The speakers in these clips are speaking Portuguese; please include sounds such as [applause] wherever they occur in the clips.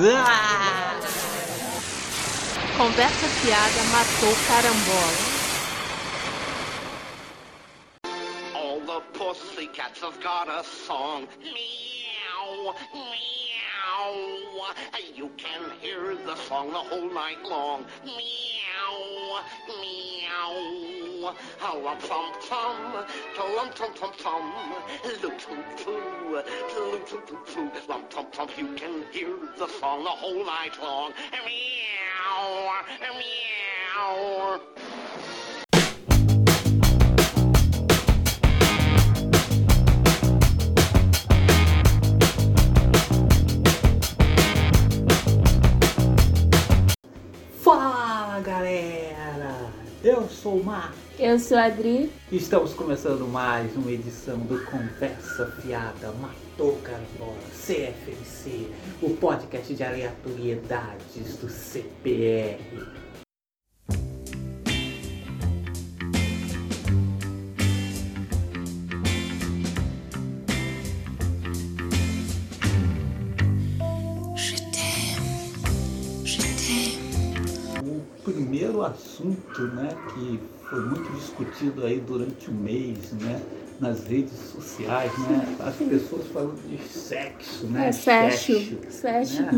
Ah! Conversa fiada matou carambola. All the pussycats have got a song. Meow, meow. You can hear the song the whole night long. Meow, meow. A lump tum tum, to lump tum tum tum, loop toop too, to loop toop toop too, lump tum tum. You can hear the song the whole night long. Meow, meow. Fala galera! Eu sou o Marco Eu sou a Adri. estamos começando mais uma edição do Conversa Fiada Matou Carambola CFMC, o podcast de aleatoriedades do CPR. Assunto, né, que foi muito discutido aí durante o mês, né, nas redes sociais, né, as pessoas falando de sexo, né, É, sexo. Sexo. né?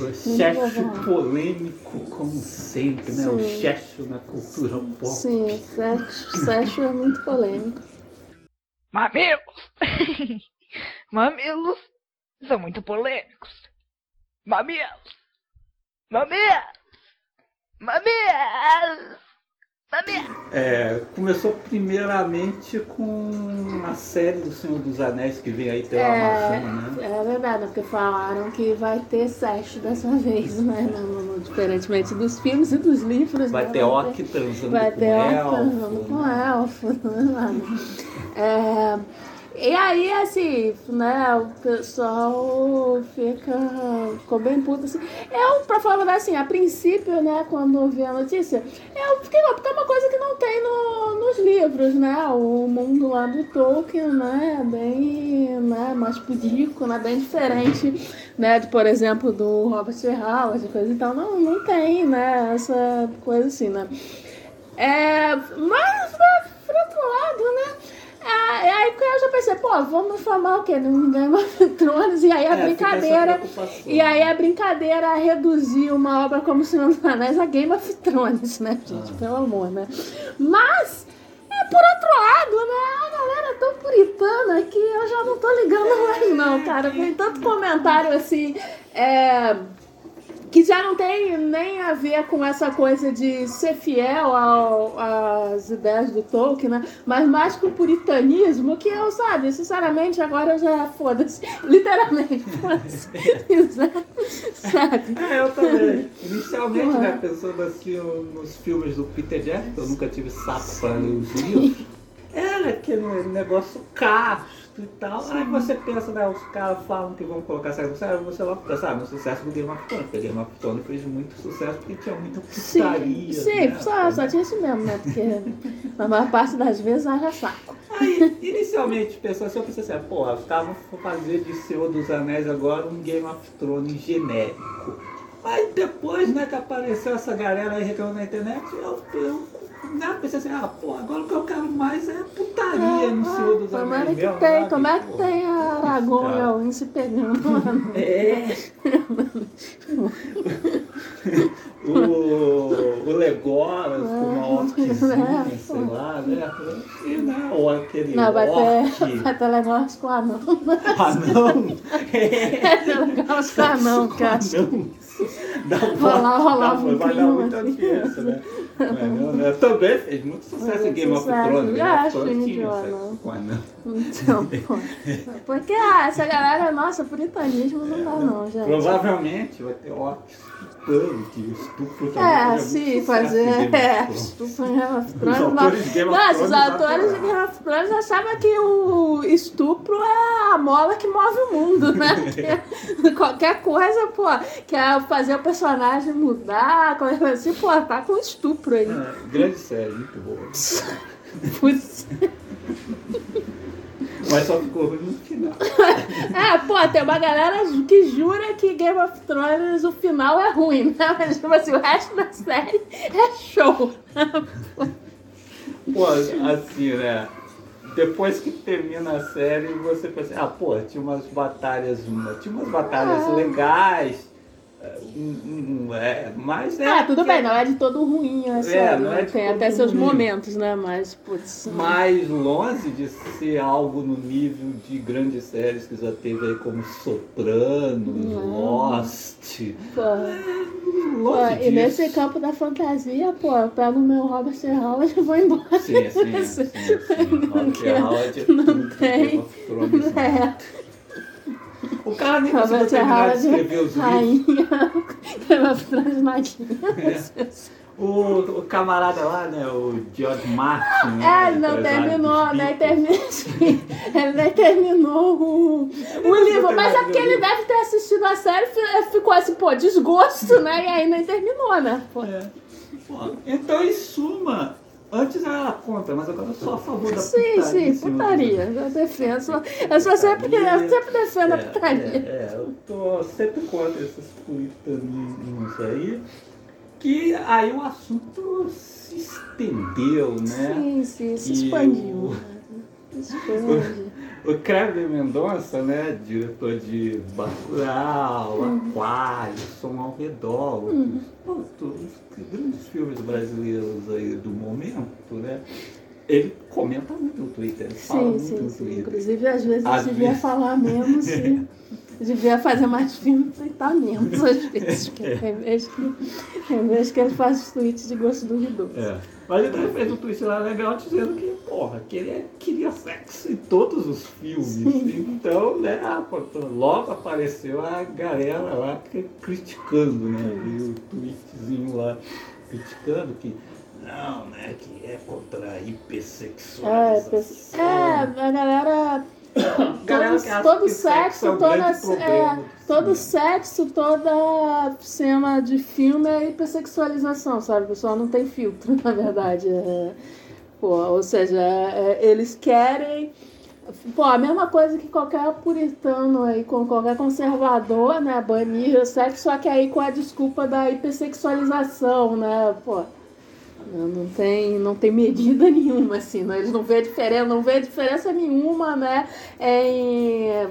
O sexo polêmico como sempre, né, o Sim. sexo na cultura pop. Sim, sexo, sexo é muito polêmico. Mamilos! [laughs] Mamilos são muito polêmicos. Mamilos! Mamilos! Mamilos! É, começou primeiramente com a série do Senhor dos Anéis que vem aí pela Amazon, né? É verdade, porque falaram que vai ter sexo dessa [laughs] vez, né? No- no- diferentemente dos filmes e dos livros. Vai né? ter orc transando Vai com ter orc elfo, transando com né? elfo, [laughs] né? É, e aí, assim, né, o pessoal fica, ficou bem puto, assim. Eu, pra falar assim, a princípio, né, quando eu vi a notícia, eu fiquei, porque é uma coisa que não tem no, nos livros, né, o mundo lá do Tolkien, né, é bem, né, mais pudico, né, bem diferente, né, de, por exemplo, do Robert Howard coisa e tal, não, não tem, né, essa coisa assim, né. É, mas, né, por outro lado, né? É, aí que eu já pensei, pô, vamos formar o quê? Num Game of Thrones? E aí a É, brincadeira. E aí a brincadeira é reduzir uma obra como Senhor dos Anéis a Game of Thrones, né, gente? Ah. Pelo amor, né? Mas, é, por outro lado, né? A galera é tão puritana que eu já não tô ligando mais, não, cara. Tem tanto comentário assim. É, que já não tem nem a ver com essa coisa de ser fiel ao- às ideias do Tolkien, né? Mas mais com o puritanismo, que eu, sabe, sinceramente, agora já foda-se. [laughs] Literalmente, foda-se. [laughs] Sabe? É, eu também. Inicialmente, né, pensando assim nos filmes do Peter Jackson, eu nunca tive saco para ler os livros. Era aquele negócio casto e tal. Aí você pensa, né, os caras falam que vão colocar no cérebro, você logo pensa, ah, no sucesso do Game of Thrones, porque Game of Thrones fez muito sucesso porque tinha muita putaria. Sim, né? só, só tinha isso mesmo, né? Porque na maior parte das vezes haja saco. Aí, inicialmente, pensou assim, eu pensei assim, pô, os caras vão fazer de Senhor dos Anéis agora um Game of Thrones genérico. Aí depois, né, que apareceu essa galera aí reclamando na internet, eu, eu né, pensei assim, ah, pô, agora o que eu quero mais é putaria no Senhor dos Tomara Anéis que mesmo, tem, sabe? tomara que Pô, tem a Aragorn e Cara. a Win se pegando lá. no- É. [laughs] o, o Legolas com uma orquezinha, É, sei lá, né? E, né? Ou aquele Não, vai orc. ter, [laughs] vai ter negócio com anão. Anão? É. com anão, que eu acho. Anão. Dá um Rolar- rolar dá- um Vai dar muita audiência, né? Mas não, né? Também fez muito sucesso em Game of. Thrones. Game Eu acho Thrones tinha idiota, sexo não. com anão. Então, [laughs] pô. Porque ah, essa galera, nossa, puritanismo não dá não, gente. Provavelmente vai ter orcs que estupro também É, faria muito sim, fazer. É, Thrones. estupro em Game of Os Thrones. Game of Nossa, os Thrones autores de. Game of Thrones achavam que o estupro é a mola que move o mundo, né? [laughs] Que qualquer coisa, pô, quer fazer o personagem mudar, coisa assim, pô, tá com estupro aí. É, grande série, muito boa. [laughs] Putz. Mas só ficou ruim no final. É, pô, tem uma galera que jura que Game of Thrones o final é ruim, né? [laughs] Mas, tipo assim, o resto da série é show. [laughs] Pô, assim, né? Depois que termina a série, você pensa, ah, pô, tinha umas batalhas, tinha umas batalhas Ah. legais. É, É, mas é. Ah, tudo bem, não é de todo ruim a É, série. não é né? de Tem até seus ruim. momentos, né? Mas, putz. mais longe de ser algo no nível de grandes séries que já teve aí como Sopranos, Não. Lost. Pô, Longe e disso. nesse campo da fantasia, pô, eu pego o meu Robert Howard [laughs] e vou embora. Sim, sim, sim, sim. [laughs] Howard é não tudo tem. Game of Thrones, né? É, O cara nem conseguiu Robert terminar de escrever os livros. rainha, of Thrones nadinha. O, o camarada lá, né, o George Martin, né, É, ele não terminou, né? Terminou, ele nem terminou o, o livro. Mas é porque ele deve ter assistido a série e fi- ficou assim, pô, desgosto, né? E aí nem terminou, né? Pô. É. Bom, Então, em suma, antes eu era contra, mas agora eu sou a favor da Sim, putaria. sim, cima putaria. Eu defendo. Eu sou sempre, eu sempre defendo a É, putaria. é, é, eu tô sempre contra esses puritanismos aí. Que aí o assunto se estendeu, né? Sim, sim, se expandiu. né? Se expande. [laughs] O Kleber Mendonça, né, diretor de Bacurau, Uhum. Aquário, Som ao Redor, os grandes filmes brasileiros aí do momento, né? Ele comenta muito no Twitter, ele fala Sim, muito sim, no sim. Twitter. Inclusive, às vezes Às devia vezes. falar menos [laughs] e devia fazer mais filme e tweetar menos às vezes. porque Tem [laughs] vezes que, vezes que ele faz os tweets de gosto duvidoso. É. Mas ele também fez um tweet lá legal dizendo que, porra, que ele queria sexo em todos os filmes. Então, né, pô, logo apareceu a galera lá que- criticando, né? E o tweetzinho lá criticando que não, né, que é contra a É, hipersexualização. pe- é, a galera. [coughs] Todo, sexo é é, do todo sexo, toda cena de filme é hipersexualização, sabe? O pessoal não tem filtro, [laughs] na verdade. É, pô, ou seja, é, eles querem. Pô, a mesma coisa que qualquer puritano aí, com qualquer conservador, né? Banir o sexo, só que aí com a desculpa da hipersexualização, né? Pô. Não, tem, não tem medida [laughs] nenhuma, assim, né? eles não vê diferença, não vê diferença nenhuma, né? Em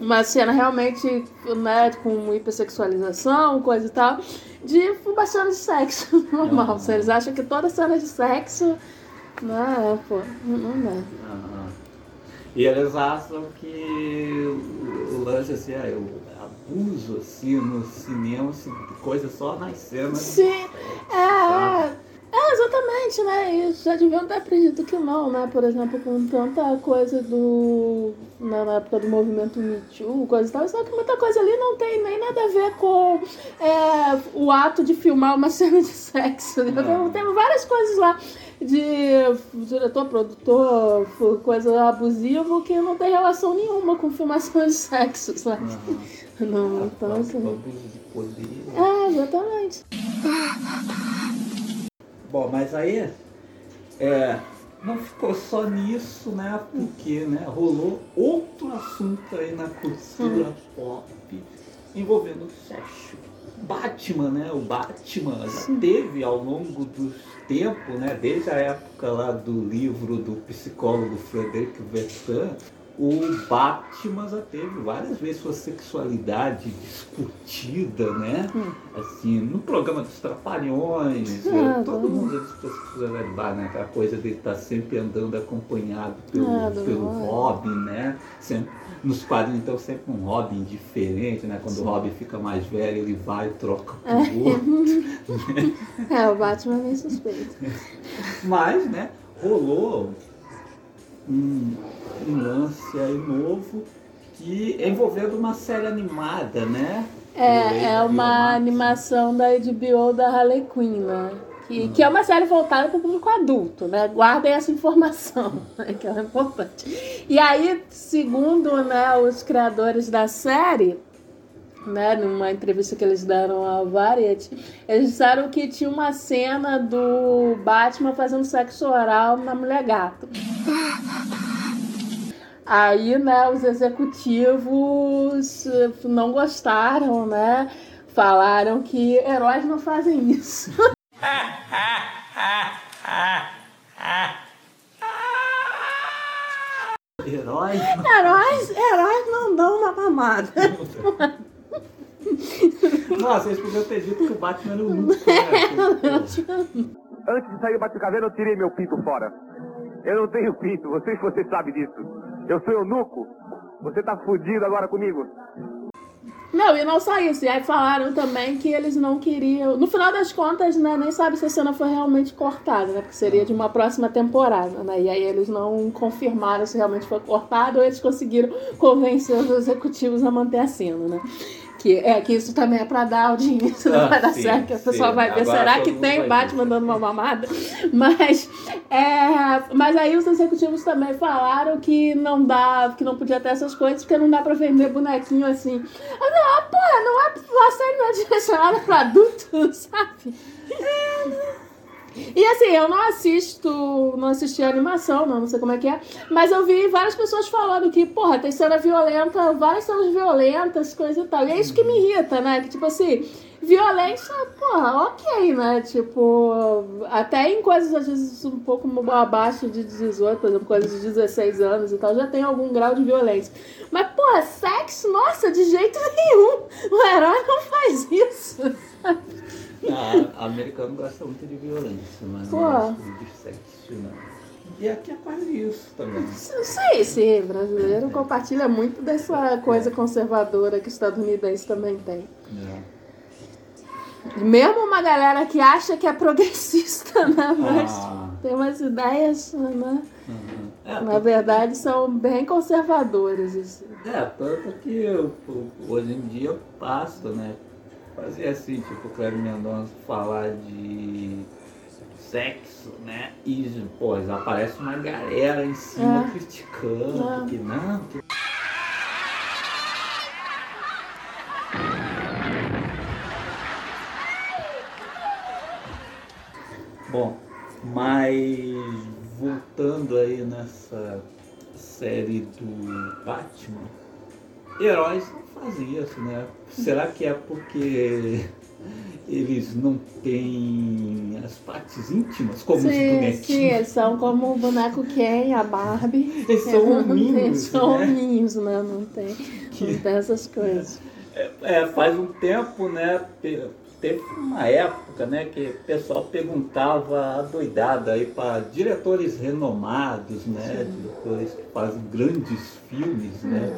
uma cena realmente, né, com hipersexualização, coisa e tal, de uma cena de sexo [laughs] normal. Se eles acham que toda cena de sexo, né, pô, não é. Aham. E eles acham que o, lance assim, é, o abuso assim no cinema, assim, coisa só nas cenas. Sim, Tá. é, é, exatamente, né? E já deviam ter aprendido que não, né? Por exemplo, com tanta coisa do. Na, na época do movimento Me Too, coisa e tal, só que muita coisa ali não tem nem nada a ver com é, o ato de filmar uma [laughs] cena de sexo. né? Não. Tem, tem várias coisas lá de diretor, produtor, coisa abusivo que não tem relação nenhuma com filmação de sexo, sabe? Aham. Não, então assim. É, exatamente. Bom, mas aí é, não ficou só nisso, né? Porque né, rolou outro assunto aí na cultura pop envolvendo o sexo. Batman, né? O Batman já teve ao longo dos tempos, né? Desde a época lá do livro do psicólogo Frederic Versan, o Batman já teve várias vezes sua sexualidade discutida, né? Assim, no programa dos Trapalhões, [laughs] Ah, né? todo bom. mundo discutiu né? Aquela coisa dele estar sempre andando acompanhado pelo, Ah, pelo Robin. Robin, né? Sempre, nos quadrinhos, então, sempre um Robin diferente, né? Quando o Robin fica mais velho, ele vai e troca por outro. [laughs] [laughs] É, o Batman é meio suspeito. Mas, né, rolou um, um lance aí novo que envolvendo uma série animada, né? É, é uma animação da HBO da Harley Quinn, né? Que, que é uma série voltada para o público adulto, né? Guardem essa informação, [laughs] né? que ela é importante. E aí, segundo né, os criadores da série, né, numa entrevista que eles deram ao Variety, eles disseram que tinha uma cena do Batman fazendo sexo oral na mulher gato. Aí, né, os executivos eh, não gostaram, né? Falaram que heróis não fazem isso. [laughs] Herói? Heróis, heróis não dão uma mamada. [laughs] [laughs] Nossa, eles podiam ter dito que o Batman era o único. Né? Antes de sair do Batcaverna, eu tirei meu pinto fora. Eu não tenho pinto, você você sabe disso. Eu sou eunuco. Você tá fudido agora comigo. Não, e não só isso. E aí falaram também que eles não queriam. No final das contas, né, nem sabe se a cena foi realmente cortada, né? Porque seria de uma próxima temporada, né? E aí eles não confirmaram se realmente foi cortado ou eles conseguiram convencer os executivos a manter a cena, né? Que, é, que isso também é pra dar audiência, [laughs] não Ah, vai dar sim, certo, que a pessoa sim. vai ver. Agora Será que tem Batman ver. dando uma mamada? [laughs] Mas, é, mas aí os executivos também falaram que não dá, que não podia ter essas coisas, porque não dá pra vender bonequinho assim. Ah, Não, pô, não é, a série não é direcionada pra adulto, [laughs] sabe? E assim, eu não assisto, não assisti a animação, não, não sei como é que é, mas eu vi várias pessoas falando que, porra, tem cena violenta, várias cenas violentas, coisa e tal. E é isso que me irrita, né? Que tipo assim, violência, porra, ok, né? Tipo, até em coisas às vezes um pouco abaixo de 18, por exemplo, coisas de 16 anos e tal, já tem algum grau de violência. Mas, porra, sexo, nossa, de jeito [laughs] nenhum. O herói não faz isso. Ah, americano gosta muito de violência, mas Pô. não gosta de sexo, não. E aqui é quase isso também. Sim, sim, brasileiro compartilha muito dessa coisa conservadora que o estadunidense também tem. É. Mesmo uma galera que acha que é progressista, [laughs] né? Mas Ah. tem umas ideias, né? Uhum. É, Na verdade, são bem conservadoras. Assim. É, tanto que eu, hoje em dia eu passo, né? Fazer assim, tipo, o Cleber Mendonça falar de sexo, né? E, pô, já aparece uma galera em cima É. criticando, É. que não, que Bom, mas voltando aí nessa série do Batman, heróis não fazem isso, né? Será que é porque eles não têm as partes íntimas como os Sim, sim, bonequinhos? eles são como o boneco Ken, a Barbie. Eles são hominhos, São né? hominhos, né? Não tem, não tem essas coisas. É, faz um tempo, né? te- Teve uma época, né, que o pessoal perguntava a doidada aí para diretores renomados, né, diretores que fazem grandes filmes, né.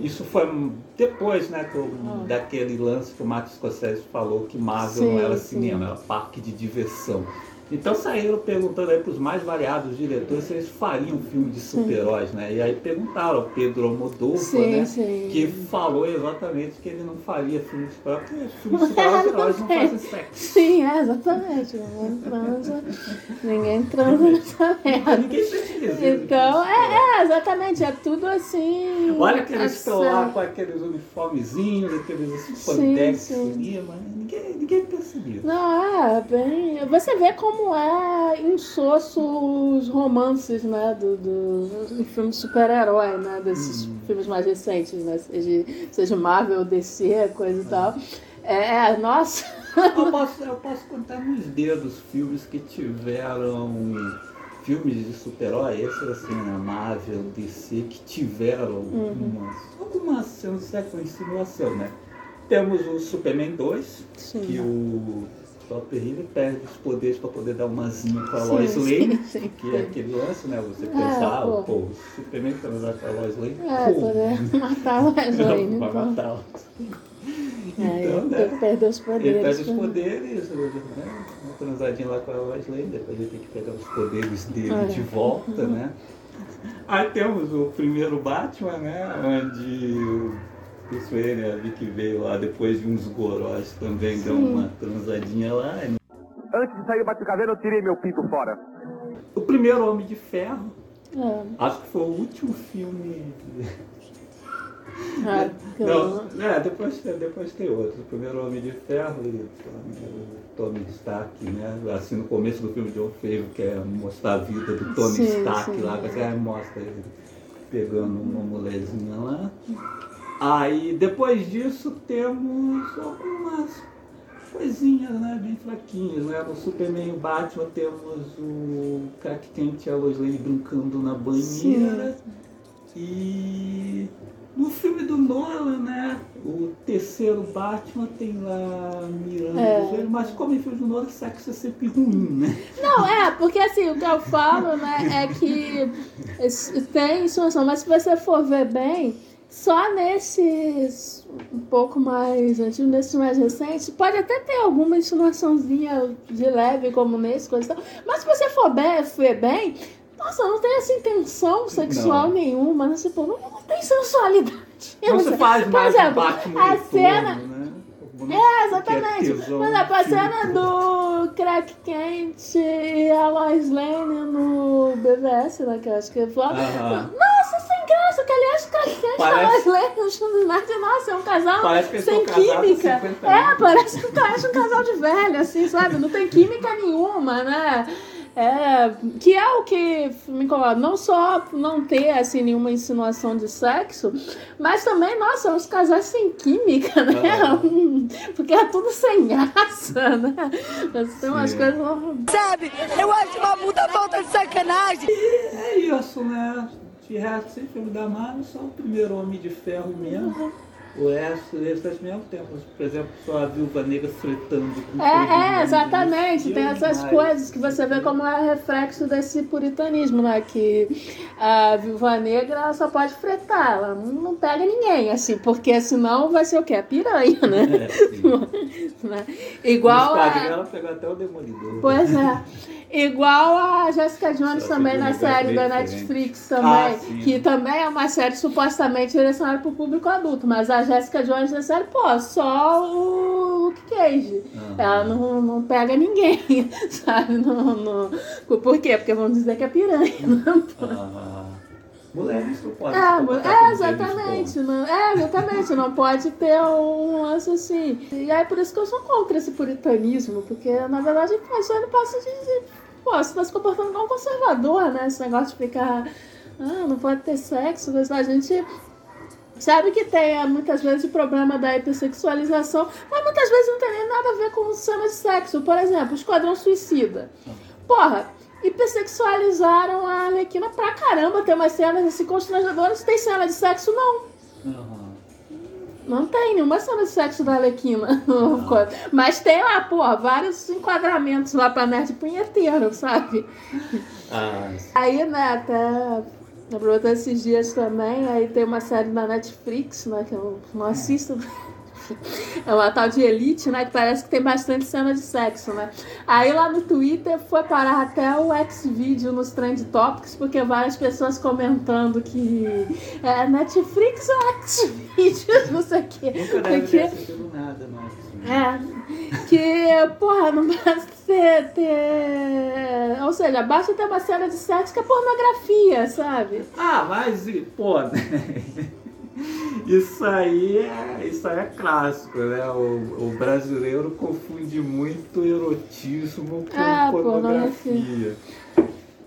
Isso foi depois, né, que o- daquele lance que o Martin Scorsese falou que Marvel Sim, não era sim. cinema, era parque de diversão. Então saíram perguntando aí para os mais variados diretores se eles fariam filme de super-heróis, né? E aí perguntaram ao Pedro Almodóvar, né? sim. Que falou exatamente que ele não faria filme de super-herói, porque filme de super-heróis não fazem sexo. Sim, é, exatamente. [laughs] Ninguém transa, ninguém transa nessa merda. Ninguém. Então, é, é, exatamente, é tudo assim. Olha que eles estão lá com aqueles uniformezinhos, aqueles spandex ali, mas ninguém, ninguém percebeu. Não, é bem. Você vê como é insosso os romances, né? Do, do, em filmes de super-herói, né? Desses Hum. filmes mais recentes, né? Seja, seja Marvel, DC, coisa e tal. É, é, nossa. Eu posso, eu posso contar nos dedos filmes que tiveram filmes de super-herói, esses assim, né, Marvel, DC, que tiveram Uhum. cenas de sexo insinuação, né? Temos o Superman 2, Sim. que o Topper ele perde os poderes para poder dar uma zinha a Sim, Lois Lane, sim, sim. que é aquele lance, né? Você É, pensar, pô. pô, o Superman transar com a Lois Lane, É, pô, poder matar o [laughs] Lane, vai então. matá-la. É, Então, ele né? perdeu os Ele poderes. perde os poderes, né? Uma transadinha lá com a Lois Lane, depois ele tem que pegar os poderes dele É. de volta, né? [laughs] Aí temos o primeiro Batman, né? Onde o Bruce Wayne ali que veio lá depois de uns gorós também deu Sim. uma transadinha lá. Antes de sair do Batcaverna, eu tirei meu pinto fora. O primeiro Homem de Ferro, É, acho que foi o último filme. é, que eu- Não, é, depois, depois tem outro. O primeiro Homem de Ferro e o Tony Stark, né? Assim, no começo do filme de John Favreau, que é mostrar a vida do Tony Sim, Stark sim, lá, é. que mostra ele pegando uma mulherzinha lá. Aí depois disso temos algumas coisinhas, né, bem fraquinhas, né? No Superman e Batman temos o Crack Kent e a Lois Lane brincando na banheira. E no filme do Nolan, né, o terceiro Batman tem lá Miranda É. mas como em filme do Nolan, sexo é sempre ruim, né? Não, é, porque assim, o que eu falo, né, é que [laughs] tem insinuação, mas se você for ver bem, só nesses um pouco mais antigos, nesses mais recentes, pode até ter alguma insinuaçãozinha de leve, como nesse, coisa e tal. Mas se você for bem, ver bem, nossa, não tem essa intenção sexual Não. nenhuma, né? Tipo, não, não tem sensualidade. Não se [laughs] faz Por mais exemplo, o Batman a cena- né? É, exatamente. É a filme cena de- do Crack Kent e a Lois Lane no BVS, né? Que eu acho que foi. Aham. Nossa, sem graça, que aliás o Crack Kent e a Parece- Lois Lane no Schumacher, nossa, é um casal sem química. 50 É, parece parece um casal de velho, assim, sabe? Não tem química nenhuma, né? É, que é o que me incomoda. Não só não ter, assim, nenhuma insinuação de sexo, mas também, nossa, uns casais sem química, né? Aham. [laughs] Porque é tudo sem graça, [laughs] né? Mas tem umas Sim. coisas... Sabe? Eu acho uma puta falta de sacanagem. É isso, né? De resto, sem filme da Marvel, só o primeiro Homem de Ferro mesmo. O resto, esses mesmo tempos. Por exemplo, só a Viúva Negra fretando com É, é, no exatamente. Tem essas mas- coisas que você vê como é reflexo desse puritanismo, né? Que a viúva negra ela só pode fretar, ela não, pega ninguém, assim, porque senão vai ser o quê? A piranha, né? É. Né? [laughs] Igual a. ela pegou até o Demolidor. Pois é. Igual a Jessica Jones Só também na série da diferente. Netflix também, Ah, que também é uma série supostamente direcionada para o público adulto, mas a Jessica Jones na série, pô, só o Luke Cage. Aham. Ela não, não pega ninguém, [laughs] sabe? Não, não... Por quê? Porque vão dizer que é piranha. [laughs] Não Ah, mulheres não podem. é, é, exatamente. Não, é, exatamente. Não pode ter um lance assim. E aí por isso que eu sou contra esse puritanismo, porque na verdade isso aí não passa de. Pô, você tá se comportando como um conservador, né? Esse negócio de ficar. Ah, não pode ter sexo. coisa- A gente. Sabe que tem é, muitas vezes o problema da hipersexualização, mas muitas vezes não tem nem nada a ver com cena de sexo. Por exemplo, o Esquadrão Suicida. Porra, hipersexualizaram a Arlequina pra caramba. Tem umas cenas assim constrangedoras. Tem cena de sexo? Não. Aham. Não tem nenhuma cena de sexo da Arlequina. [laughs] Mas tem lá, porra, vários enquadramentos lá pra nerd punheteiro, sabe? Ah, Aí, né, até aproveitando esses dias também, aí tem uma série na Netflix, né, que eu não assisto. É uma tal de Elite, né? Que parece que tem bastante cena de sexo, né? Aí lá no Twitter foi parar até o X-Video nos Trend Topics, porque várias pessoas comentando que é Netflix ou X-Videos, não sei o quê. nunca deve Porque- ter assistido nada, mas. é, que, porra, não basta ter, ter. Ou seja, basta ter uma cena de sexo que é pornografia, sabe? Ah, mas, pô, [laughs] isso aí é, isso aí é clássico, né? O, o brasileiro confunde muito erotismo com Ah, pornografia.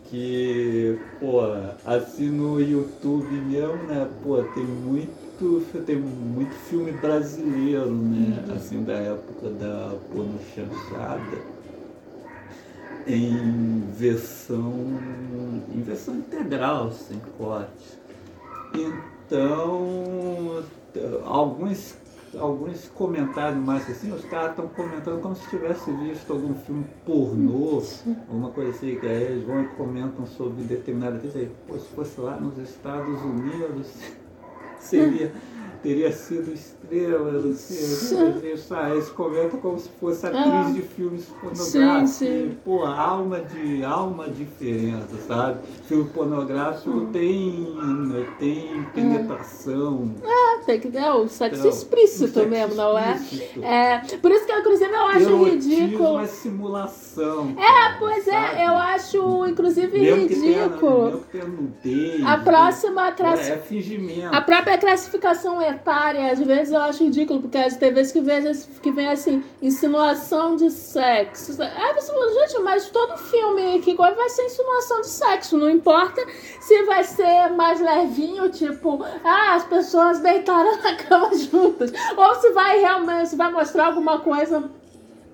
Que, pô, assim no YouTube mesmo, né? Pô, tem muito, tem muito filme brasileiro, né? Assim, da época da porno chanchada em versão em versão integral, sem corte. Então, alguns alguns comentários mais assim, os caras estão comentando como se tivesse visto algum filme pornô, alguma coisa assim, que aí eles vão e comentam sobre determinada coisa. Pô, se fosse lá nos Estados Unidos, [laughs] seria, teria sido estrela, não sei, eles comentam como se fosse atriz Ah. de filmes Sim, pornográficos. sim. Pô, há uma, de, uma diferença, sabe? Filme pornográfico tem, tem penetração. Ah, tem que é o sexo Então, explícito sexo mesmo, não é? É, por isso que inclusive eu acho Erotismo ridículo. é simulação. É, pois é, eu acho inclusive mesmo que tenha, ridículo. mesmo que tenha nudez, A próxima é, classi... é fingimento. A própria classificação etária, às vezes eu acho ridículo, porque tem vezes que vem, que vem assim, insinuação de sexo. É, você fala, gente, mas todo filme que vai ser insinuação de sexo, não importa se vai ser mais levinho, tipo, ah, as pessoas deitaram na cama [laughs] juntas, ou se vai realmente, se vai mostrar alguma coisa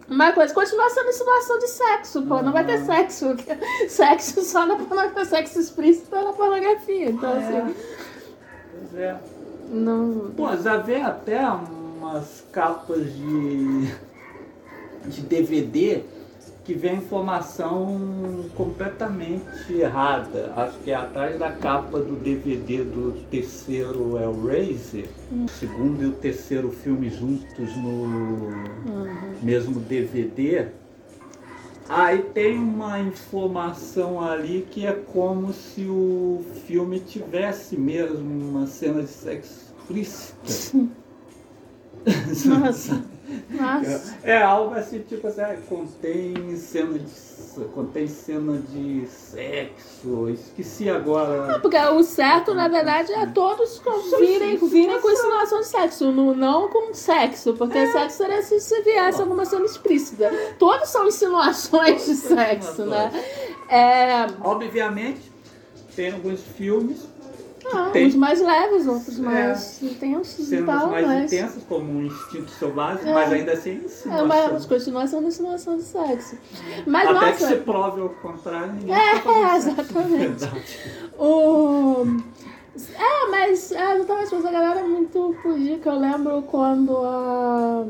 uma coisa, continua sendo insinuação de sexo, pô. Não vai ter sexo. [laughs] Sexo só na pornografia, sexo explícito na pornografia. Então, É. assim. Pois é. Não. Pô, já vem até umas capas de, de DVD que vem informação completamente errada. Acho que é atrás da capa do DVD do terceiro Hellraiser, o segundo e o terceiro filme juntos no mesmo DVD. Aí tem uma informação ali que é como se o filme tivesse mesmo uma cena de sexo explícita. [laughs] Nossa. Nossa. É algo assim, tipo assim, ah, contém cena de contém cena de sexo, esqueci agora. Porque o certo, na verdade, é todos virem, virem com insinuação de sexo, no- não com sexo, porque sexo seria se, se viesse alguma cena explícita. Todos são insinuações de sexo, né? É, Obviamente, tem alguns filmes, ah, Tem. uns mais leves, outros mais intensos e tal, mais mas... intensas, como um instinto selvagem, É. mas ainda assim É, insinuação. mas continua sendo insinuação de sexo. Mas, Até que nossa, se prove ao contrário, ninguém É, tá exatamente. [laughs] O... É, mas é, exatamente, mas a galera é muito pudica. Eu lembro quando a...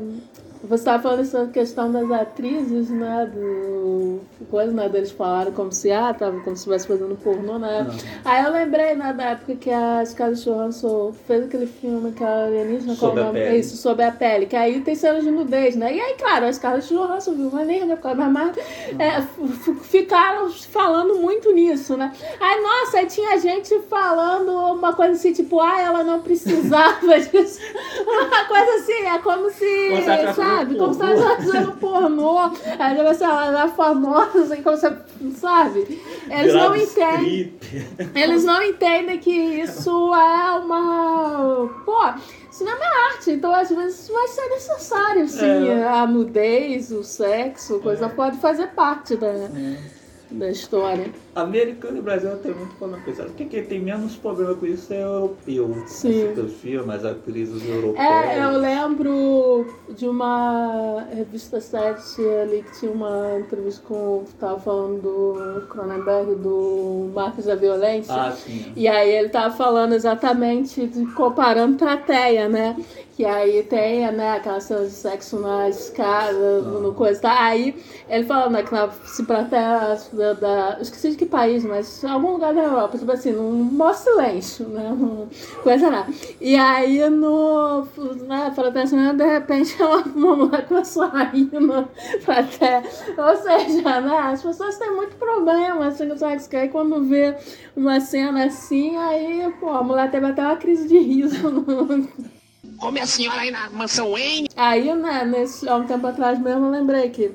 Você estava falando essa questão das atrizes, né? Do... Coisa, né? Deles falaram como se, ah, tava como se estivesse fazendo pornô, né? Aí eu lembrei, né, da época que a Scarlett Johansson fez aquele filme que a alienígena, Sob o a nome? Pele. Isso, sobre a pele. Que aí tem cenas de nudez, né? E aí, claro, a Scarlett Johansson viu uma negra, da marca, é, f- ficaram falando muito nisso, né? Aí, nossa, aí tinha gente falando uma coisa assim, tipo, ah, ela não precisava [laughs] disso. Uma coisa assim, é como se, Como se sabe? Como se ela fazendo pornô. Aí, ela era famosa, assim, como você, sabe? Eles não Virado entendem. Eles não entendem que isso é uma. Pô, cinema é arte, então às vezes isso vai ser necessário, sim. É. A nudez, o sexo, coisa pode fazer parte da, da história. Americano e Brasil tem muito problema com isso. Acho que quem tem menos problema com isso é europeu. Sim. Os filmes, atrizes europeias. É, eu lembro de uma revista 7 ali que tinha uma entrevista com. Tava falando do Cronenberg, do Marcos da Violência. Ah, sim. E aí ele tava falando exatamente, de, comparando plateia, né? Que aí tem, né, aquela cena de sexo na escada, no coisa, tá? Aí ele falando, né, que na plateia da, da- esqueci de que país, mas em algum lugar da Europa, tipo assim, num maior silêncio, né? [laughs] Não, coisa nada. E aí no, né, plateia assim, de repente [laughs] uma, uma mulher começou a rir na plateia. Ou seja, né, as pessoas têm muito problema, assim, com sexo, que aí quando vê uma cena assim, aí, pô, a mulher teve até uma crise de riso. [laughs] no- Como é a senhora aí na mansão Wayne? Aí, né, nesse, há um tempo atrás mesmo, eu lembrei que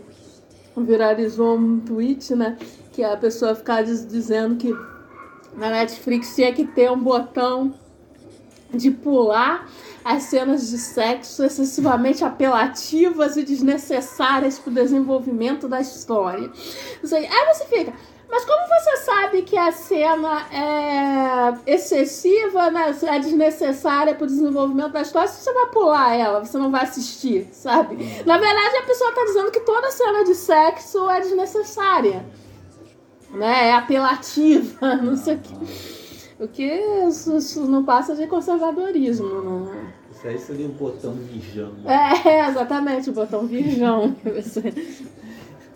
viralizou um tweet, né, que a pessoa ficava diz- dizendo que na Netflix tinha que ter um botão de pular as cenas de sexo excessivamente apelativas e desnecessárias para o desenvolvimento da história. Aí você fica, mas como você sabe que a cena é excessiva, né, é desnecessária para o desenvolvimento da história, se você vai pular ela, você não vai assistir, sabe? Na verdade, a pessoa está dizendo que toda cena de sexo é desnecessária, né? É apelativa, [laughs] não sei o que. O que isso, isso não passa de conservadorismo, né? Isso aí seria o botão mijão. É, [laughs] exatamente, o botão virgão. [laughs]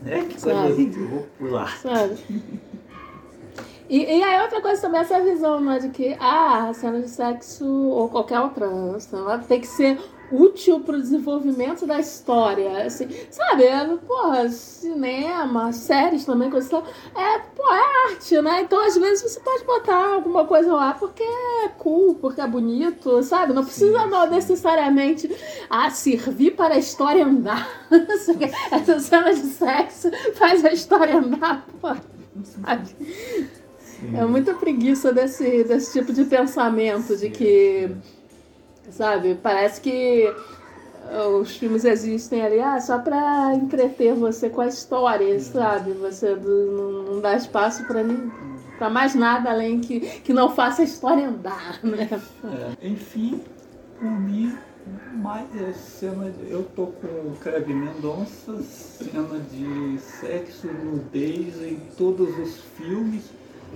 É que Sabe. horrível, vou pular. Sabe? E, e aí outra coisa também é essa visão, né, de que ah, a cena de sexo ou qualquer outra tem que ser útil pro desenvolvimento da história, assim, sabe? É, porra, cinema, séries também, coisa tal, é, pô, é arte, né? Então às vezes você pode botar alguma coisa lá porque é cool, porque é bonito, sabe? Não precisa não necessariamente ah, servir para a história andar. [laughs] Essa cena de sexo faz a história andar, pô. Sabe? É muita preguiça desse, desse tipo de pensamento, de que Sabe? Parece que uh, os filmes existem ali ah, só pra entreter você com a história, sabe? Você não, dá espaço pra, nem, pra mais nada além que, que não faça a história andar, né? É, enfim, por mim, mais é cena de, eu tô com o Craig Mendonça, cena de sexo, nudez em todos os filmes.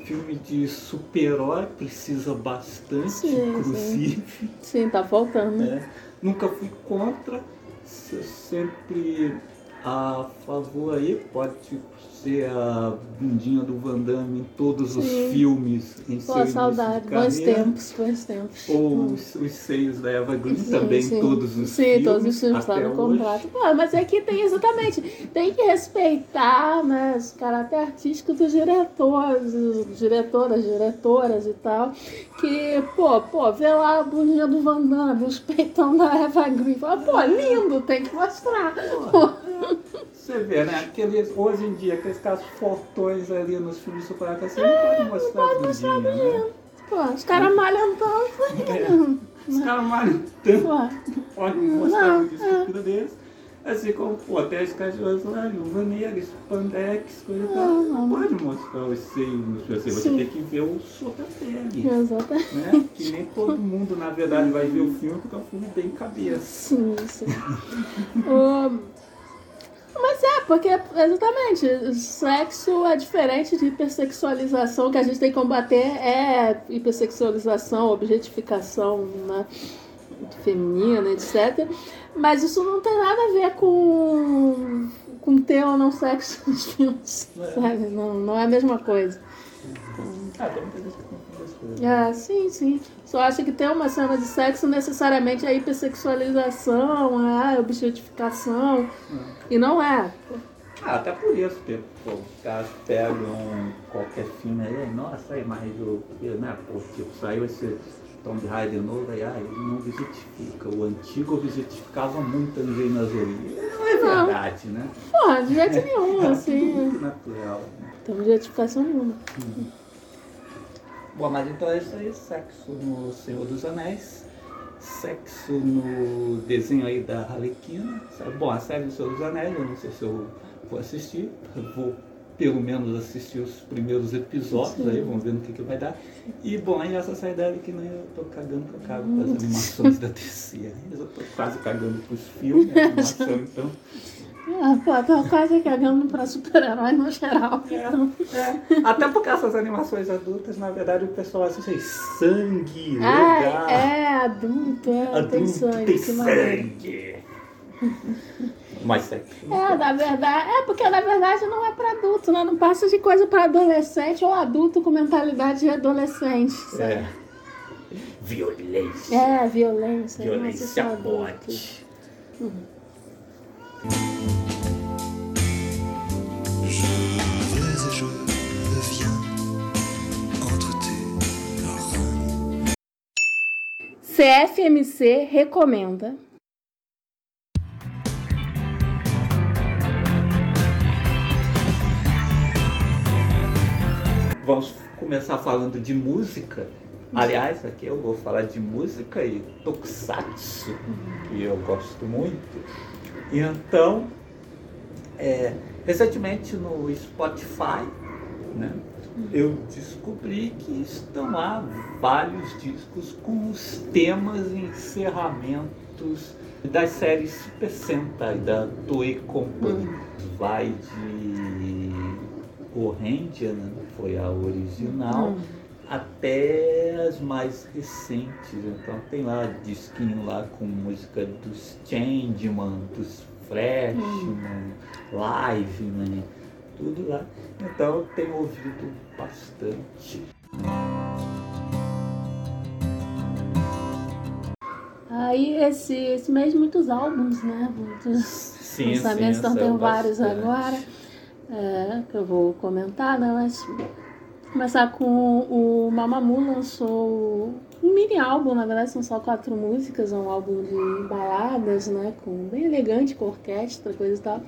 Filme de super-herói precisa bastante, Sim, inclusive. Sim, tá faltando. né? Nunca fui contra, se- sempre a favor aí, pode ser a bundinha do Van Damme em todos os Sim. filmes em Pô, saudade, bons tempos, bons tempos. Ou os, os seios da Eva Green Sim, também, sim. todos os Sim, filmes. todos os filmes lá no contrato. Pô, mas é que tem exatamente, tem que respeitar né, os caráter artístico dos diretores, diretoras, diretoras e tal. Que, pô, pô, vê lá a bundinha do Van Damme, os peitão da Eva Green. Fala, pô, lindo, tem que mostrar. Pô, Você vê, né? Aqueles, hoje em dia, aqueles caras fortões ali nos filmes de super você não pode mostrar a bundinha, né? pô, os caras malham tanto. É. Os caras malham tanto, Pô, podem mostrar Não, a estrutura deles. Assim como, pô, até as caixas lá, Luva Negra, Spandex, coisa e tal. Não, Não pode mostrar os seios filmes. Você tem que ver o soco da pele. exatamente. Né? Que nem todo mundo, na verdade, vai ver o filme porque é um filme bem cabeça. Sim, sim. [laughs] Mas é, porque exatamente, sexo é diferente de hipersexualização, o que a gente tem que combater é hipersexualização, objetificação né, feminina, etc. Mas isso não tem nada a ver com, com ter ou não sexo nos filmes, sabe? Não, não é a mesma coisa. Ah, Ah, sim, sim. Só acha que ter uma cena de sexo necessariamente é hipersexualização, é objetificação. E não é. Ah, até por isso, tipo, pô, os caras pegam qualquer filme aí, nossa, aí, mas o, né, pô, tipo, saiu esse Tomb Raider novo, aí, ah, ele não objetifica. O antigo objetificava muito a Angelina Jolie. Não é Não. verdade, né? Porra, de jeito nenhum, Tudo [laughs] assim. muito natural. Né? Tem objetificação nenhuma. Bom, mas então é isso aí, sexo no Senhor dos Anéis, sexo no desenho aí da Harlequina. sabe? Bom, a série do Senhor dos Anéis, eu não sei se eu vou assistir, eu vou pelo menos assistir os primeiros episódios Sim. aí, vamos ver no que, que vai dar. E bom, aí essa série da Harlequina eu tô cagando pra cago com as animações da DC. aí Eu tô quase cagando pros filmes, né, animação, então. Ah, pô, tô quase cagando pra super-herói no geral. Então. É, até porque essas animações adultas, na verdade, o pessoal aí, sangue, legal. Ah, é, adulto, é, Adulto tem sangue, tem sangue. Mas sexo. É, na verdade, é porque na verdade não é pra adulto, né? Não passa de coisa pra adolescente ou adulto com mentalidade de adolescente. sabe? É. Violência. É, violência. Violência nossa, só CFMC recomenda. Vamos começar falando de música. Aliás, aqui eu vou falar de música e tokusatsu, que eu gosto muito. E então, é, recentemente no Spotify, né, eu descobri que estão lá vários discos com os temas e encerramentos das séries Super Sentai da Toei Company. Vai de Gohendia, né, que foi a original, até as mais recentes. Então tem lá disquinho lá com música dos Changeman, dos Freshman, Liveman, tudo lá. Então eu tenho ouvido bastante. Aí esse, esse mês muitos álbuns, né? Muitos Sim, lançamentos, sim, então tem vários bastante. agora. é, que eu vou comentar, né? Mas começar com o Mamamoo lançou um mini álbum, na verdade são só quatro músicas, é um álbum de baladas, né? Com bem elegante, com orquestra, coisa e tal.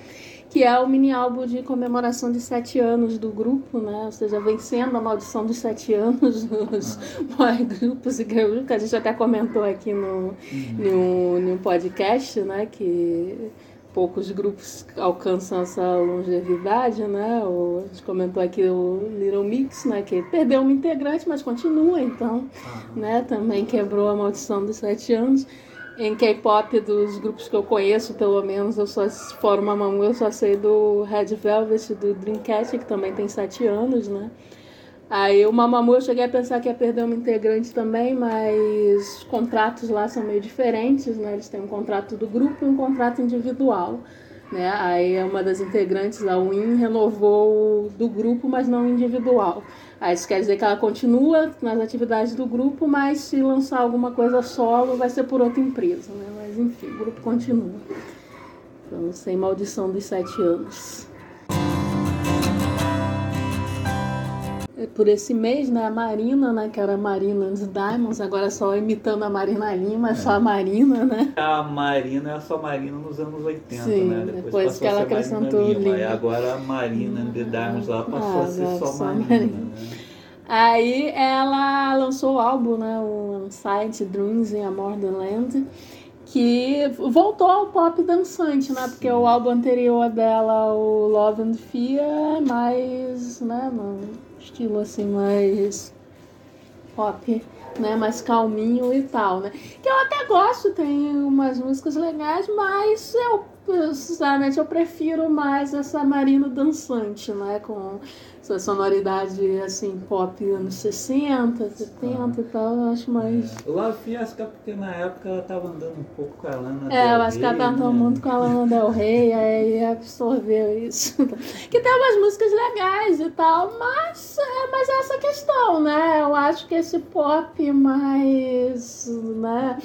Que é o mini álbum de comemoração de sete anos do grupo, né? Ou seja, vencendo a maldição dos sete anos nos boy [laughs] grupos e girl groups, que a gente até comentou aqui no, no, no podcast, né? Que poucos grupos alcançam essa longevidade, né? O, a gente comentou aqui o Little Mix, né? Que perdeu uma integrante, mas continua, então, né? Também quebrou a maldição dos sete anos. Em K-pop, dos grupos que eu conheço, pelo menos, eu só, fora o Mamamoo, eu só sei do Red Velvet, do Dreamcatcher, que também tem sete anos, né? Aí o Mamamoo eu cheguei a pensar que ia perder uma integrante também, mas os contratos lá são meio diferentes, né? Eles têm um contrato do grupo e um contrato individual, né? Aí uma das integrantes, a Win, renovou do grupo, mas não individual. Aí isso quer dizer que ela continua nas atividades do grupo, mas se lançar alguma coisa solo vai ser por outra empresa, né? Mas enfim, o grupo continua. Então, sem maldição dos sete anos. Por esse mês, né? A Marina, né? Que era a Marina dos Diamonds, agora só imitando a Marina Lima, é só a Marina, né? A Marina é só Marina nos anos 80, Sim, né? depois passou que ela acrescentou Lima, Lima. E agora a Marina de Diamonds lá passou Ah, a ser só só Marina. Marina. né? Aí ela lançou o álbum, né? O Unsight Dreams in a Modern Land, que voltou ao pop dançante, né? Porque o álbum anterior dela, o Love and Fear, é mais, né? Um estilo assim, mais pop, né? Mais calminho e tal, né? Que eu até gosto, tem umas músicas legais, mas eu, sinceramente, eu prefiro mais essa Marina dançante, né? Com essa sonoridade, assim, pop anos 60, 70 e tal, eu acho mais... O Love Fiasca, porque na época ela tava andando um pouco com a Lana É, Del eu acho que ela Rey, cantou né? muito com a Lana Del Rey, [laughs] aí absorveu isso. [laughs] Que tem umas músicas legais e tal, mas é, mas é essa questão, né? Eu acho que esse pop mais, né,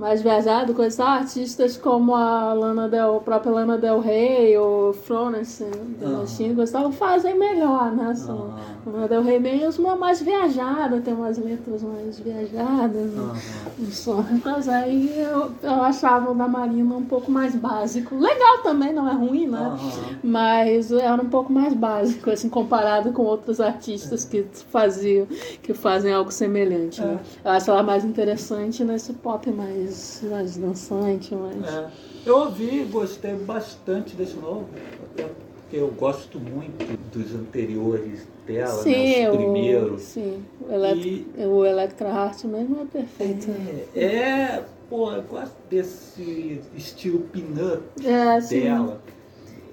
mais viajado, coisa tal, artistas como a Lana Del, a própria Lana Del Rey ou Florence Delachine, coisa e tal, fazem melhor, né? A Lana Del Rey mesmo é mais viajada, tem umas letras mais viajadas? Aham. os sons. Aí eu, eu achava o da Marina um pouco mais básico. Legal também, não é ruim, né? Aham. Mas era um pouco mais básico, assim, comparado com outros artistas que faziam, que fazem algo semelhante, né? Eu acho ela mais interessante nesse pop mais, mais dançante, mais... É. Eu ouvi, gostei bastante desse novo, até porque eu gosto muito dos anteriores dela, né, os o, primeiros. sim, o, Elect, o Electra Heart mesmo é perfeito. né? É, é, pô, eu gosto desse estilo pin-up É, sim.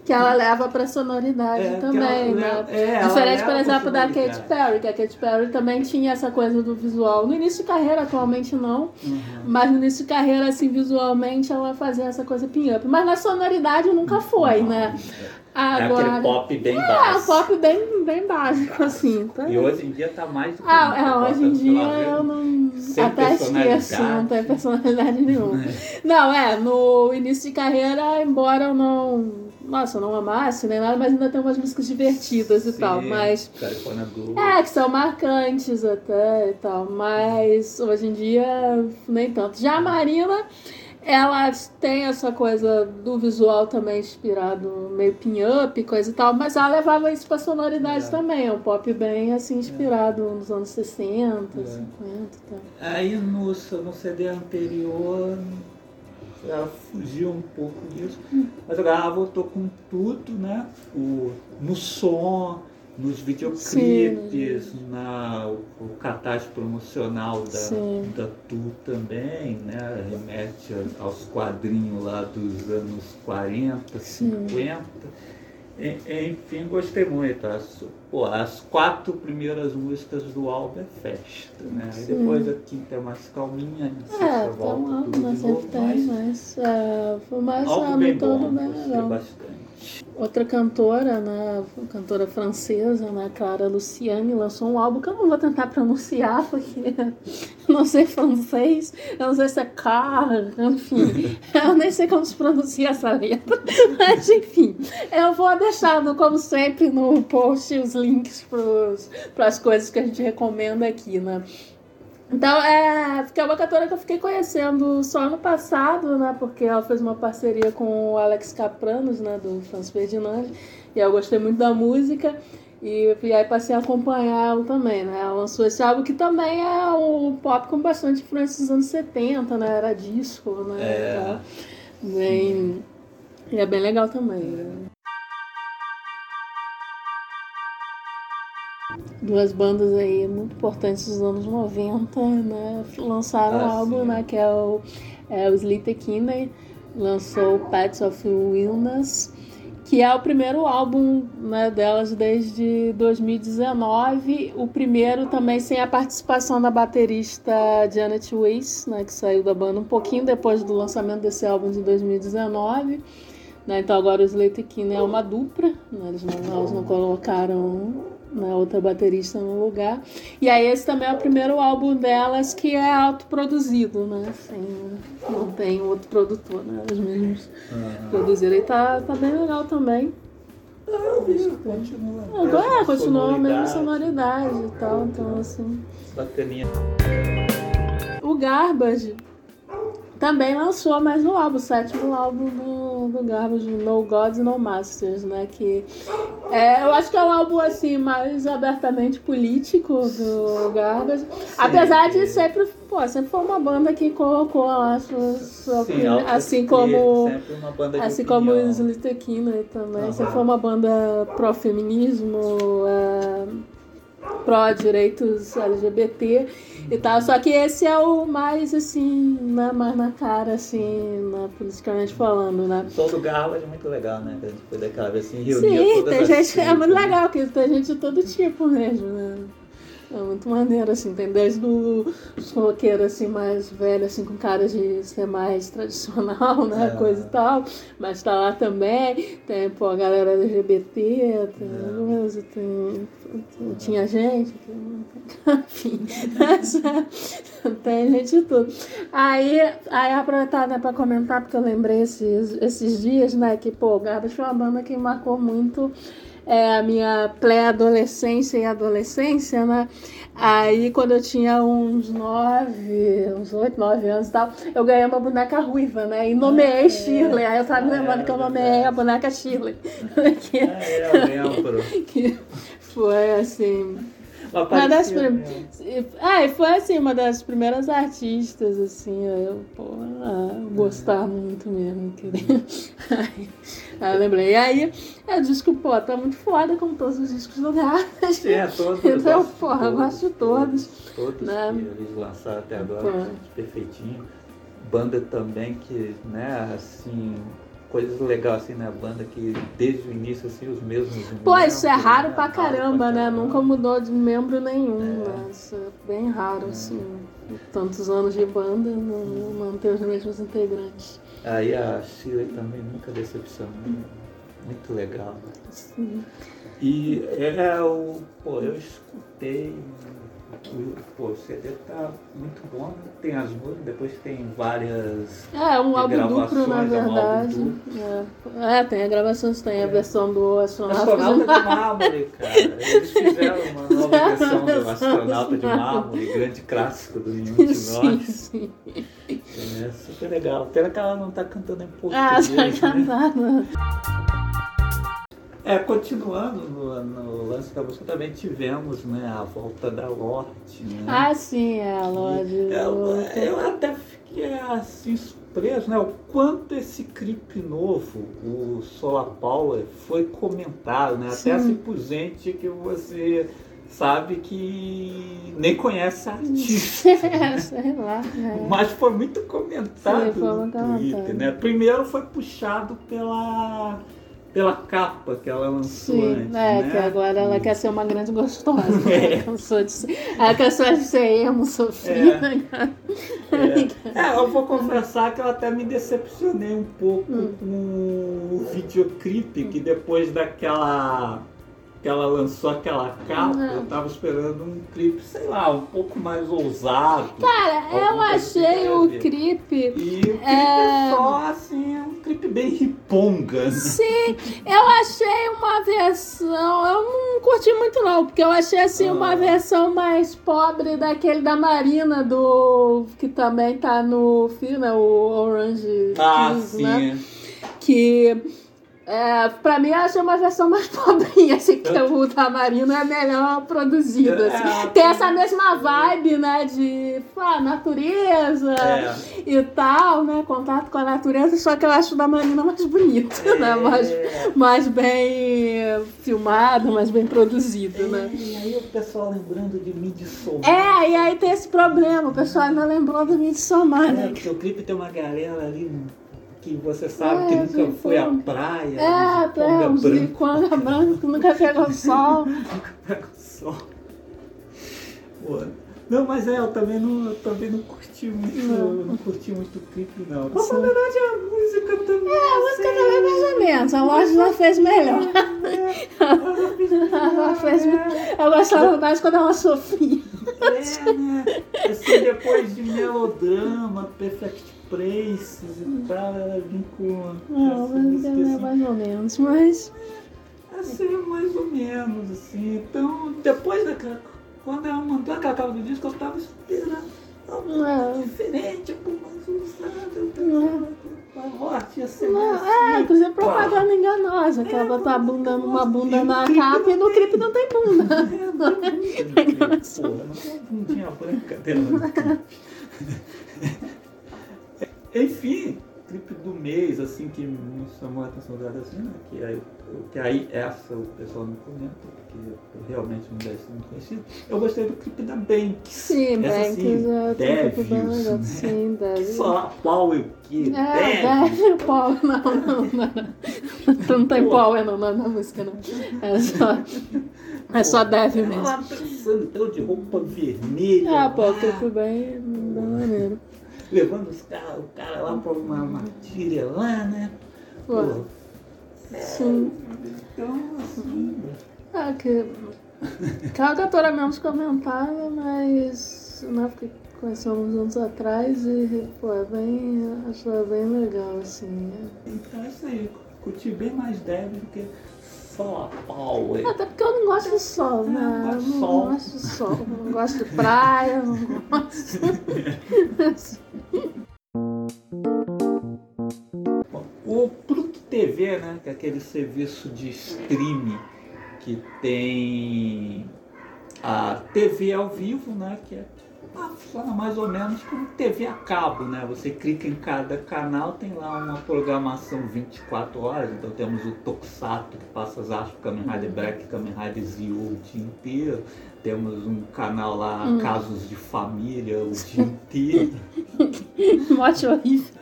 Que ela leva pra sonoridade É, também, né? é, Diferente, por exemplo, da Katy. Perry, que a Katy Perry também tinha essa coisa do visual. No início de carreira, atualmente não. Uhum. Mas no início de carreira, assim, visualmente, ela fazia essa coisa pin-up. Mas na sonoridade nunca foi, né? É Agora... aquele pop bem É, básico. pop bem, bem básico, assim. Tá? E hoje em dia tá mais do que Ah, é, hoje em dia lá, eu não. sem até esqueço, não tem personalidade nenhuma. Não, é, no início de carreira, embora eu não. Nossa, eu não amasse nem nada, mas ainda tem umas músicas divertidas e Sim, tal. Mas. Blue. É, que são marcantes até e tal. Mas hoje em dia, nem tanto. Já a Marina. Ela tem essa coisa do visual também inspirado, meio pin-up, coisa e tal, mas ela levava isso pra sonoridade É. também. É um pop bem assim, inspirado nos anos 60, 50 e tal. Aí no, no CD anterior ela fugiu um pouco disso, mas agora ela voltou com tudo, né? O, no som, nos videoclipes, na, o, cartaz promocional da, Sim. da Tu também, né? Remete aos quadrinhos lá dos anos 40, 50. E- Enfim, gostei muito. As, pô, as quatro primeiras músicas do álbum é festa, né? Aí depois a quinta é mais calminha, a sexta É, volta então álbum tudo de novo, tem, mas mas é, foi mais álbum ano bem todo bom, bem gostei legal. bastante. Outra cantora, né, cantora francesa, né, Clara Luciani, lançou um álbum que eu não vou tentar [laughs] pronunciar, porque eu não sei francês, eu não sei se é car, enfim, [laughs] eu nem sei como se pronuncia essa letra, [laughs] mas enfim, eu vou deixar, no- como sempre, no post os links para as coisas que a gente recomenda aqui, né. Então, é, que é uma cantora que eu fiquei conhecendo só ano passado, né? Porque ela fez uma parceria com o Alex Capranos, né? Do Franz Ferdinand. E eu gostei muito da música. E, e aí passei a acompanhar ela também, né? Ela lançou esse álbum que também é um pop com bastante influência dos anos 70, né? Era disco, né? É. Tá? Bem, e é bem legal também. né? Duas bandas aí muito importantes dos anos 90, né? Lançaram Ah, um álbum, né? Que é o, é o Sleater Kinney, lançou Pets of Illness, que é o primeiro álbum né, delas desde 2019. O primeiro também sem a participação da baterista Janet Weiss, né, que saiu da banda um pouquinho depois do lançamento desse álbum de 2019. né. Então agora o Slater Kinney é uma dupla, né, eles não, elas não colocaram né, outra baterista no lugar. E aí esse também é o primeiro álbum delas que é autoproduzido, né? Assim, não tem outro produtor, né? Eles mesmos produziram. E tá, tá bem legal também. Eu vi que continua. Agora é, continua a mesma sonoridade, sonoridade e tal, então assim. Bacaninha. O Garbage também lançou mais um álbum, o sétimo álbum do, do Garbage, No Gods, No Masters, né? Que é, eu acho que é um álbum assim mais abertamente político do Garbage. Apesar de sempre, pô, sempre foi uma banda que colocou lá a sua, Sim, assim espírito, como Assim como o Slater Kinney também. Aham. Sempre foi uma banda pró-feminismo, é, pró-direitos LGBT e tal. Só que esse é o mais, assim, né, mais na cara, assim, né, politicamente falando, né? Todo Garland é muito legal, né? A gente foi daquela vez assim, reunia Sim, tem gente, é tribos, muito né? legal, que tem gente de todo tipo mesmo, né? É muito maneiro, assim, tem desde os roqueiros, assim, mais velhos, assim, com cara de ser mais tradicional, né, É. coisa e tal, mas tá lá também, tem, pô, a galera LGBT, tem, coisa, tem, tem- tinha gente, tem, [laughs] enfim, [laughs] tem gente de tudo. Aí, aí aproveitar, né, pra comentar, porque eu lembrei esses, esses dias, né, que, pô, o Garbage foi uma banda que marcou muito é, a minha pré-adolescência e adolescência, né? Aí, quando eu tinha uns nove, uns oito, nove anos e tal, eu ganhei uma boneca ruiva, né? E nomeei Shirley. Aí eu tava me lembrando É, que eu nomeei a boneca Shirley. que, Ah, é, eu lembro. [laughs] que foi, assim... Uma das prim... e foi assim, uma das primeiras artistas, assim, eu, pô, ah, gostar muito mesmo, queria. [laughs] Aí, aí eu lembrei. E aí, é, disco, pô, tá muito foda, como todos os discos do Garbage. Sim, é, todos. eu [laughs] Então, porra, eu gosto de todos. Todos né? que eles lançaram até agora, Pô. perfeitinho. Banda também que, né, assim, coisas legais assim na banda que desde o início, assim, os mesmos. Pô, isso é membros, raro né, pra caramba, né? Nunca mudou de membro nenhum, É. né? Isso é bem raro, assim. Tantos anos de banda, não manter os mesmos integrantes. Aí a Shirley também nunca decepcionou. Muito legal. né? Sim. E é o. Pô, eu escutei. O- Pô, o CD tá muito bom. Tem as músicas, depois tem várias. É, um álbum duplo, na é um verdade. duplo. É. É, tem a gravações, tem a versão do astronauta. Astronauta de mármore, cara. Eles fizeram uma nova [laughs] versão do Astronauta de mármore, grande clássico do Nenhum de Sim, Nós. sim. É super legal. Pena que ela não tá cantando em Ah, português. tá né? cantando. É, continuando no, no lance da música, também tivemos né, a volta da Lorde. Né? Ah, sim, é, a Lorde. eu, eu até fiquei assim surpreso, né? O quanto esse clipe novo, o Solar Power, foi comentado, né? Até Sim. assim por gente que você sabe que nem conhece a [laughs] artista. Sei lá. é. Mas foi muito comentado Sim, foi no Twitter, comentado. né? Primeiro foi puxado pela, pela capa que ela lançou Sim, antes, é, né? que agora ela quer ser uma grande gostosa. [laughs] É. Ela cansou de ser, ela cansou de ser emo, sofrida. É. É, eu vou confessar que eu até me decepcionei um pouco Hum. com o videoclipe, que depois daquela que ela lançou aquela capa, Uhum. eu tava esperando um clipe, sei lá, um pouco mais ousado. Cara, eu achei o clipe. E o clipe É. é só assim, um clipe bem riponga, né? Sim, eu achei uma versão. Eu não curti muito, não, porque eu achei assim uma Ah. versão mais pobre daquele da Marina, do. que também tá no filme, né, o Orange Ah, Kiss, sim. né? Que. É, pra mim, eu achei uma versão mais [laughs] pobrinha, assim, que o da Marina é melhor produzida. assim. É, Tem essa mesma vibe, né, de ah, natureza É. e tal, né, contato com a natureza, só que eu acho o da Marina mais bonito, né, mais, mais bem filmado, mais bem produzido, né. E aí o pessoal lembrando de Midsommar. É, e aí tem esse problema, o pessoal ainda lembrou do Midsommar, É, né. porque o clipe tem uma galera ali que você sabe É, que nunca foi à praia. É, é, uns de branca, conga branco, que nunca pegou sol. pega o sol. [laughs] Pô, Não, mas é, eu também não, eu também não curti muito, Não. não, curti muito o clipe, não. Pra Sim. falar a verdade, a música também. É, a música também mais ou menos, a já fez melhor. [laughs] Ela fez, eu gostava mais quando ela sofria. É, né? Assim, depois de melodrama, Perfect Places e tal, ela vem com Não, essa mas é assim, mais ou menos, mas. assim, mais ou menos, assim. Então, depois daquela. Quando ela mandou aquela capa do disco, eu tava esperando algo É. diferente, pô, mas usado, uma morte ia ser Não, assim, é, inclusive propaganda enganosa, que ela botou a bunda, uma bunda na capa e no clipe não tem bunda. [laughs] É, Porra, [laughs] não tem bundinha branca dela no clipe. [laughs] Enfim, clipe do mês, assim, que me chamou a atenção dela, assim, né? Que aí, que aí essa o pessoal não comenta, porque realmente não deve ser muito conhecido. Eu gostei do clipe da Banks. Sim, Essa, Banks assim, é clipe bem Devils, legal. né? Sim, [laughs] deve. Só o que? É, deve pau, não, não, não. Não, [laughs] não tem é não, não, na música, não. É só, é só deve mesmo. Ela então, de roupa vermelha. Ah, pô, lá, clipe bem, bem maneiro. Levando os cara, o cara lá pra uma matilha lá, né? Pô, Pô, sim. então, assim, Ah, que. Aquela cantora menos comentada, mas. Né, porque conhecemos anos atrás e, pô, é bem. Acho ela bem legal, assim. então é isso aí. Curti bem mais Devil do que a Power. Até porque eu não gosto de sol, né? não gosto Eu de não sol. gosto de sol. Não gosto de praia, não gosto. O Pluto TV, né? Que é aquele serviço de streaming que tem a TV ao vivo, né? Que é, ah, funciona mais ou menos como TV a cabo, né? Você clica em cada canal, tem lá uma programação 24 horas. Então temos o Tokusatsu que passa as artes Kamen Rider Black, Kamen Rider Zio o dia inteiro. Temos um canal lá, Hum. Casos de Família, o dia inteiro. [laughs] Morte horrível.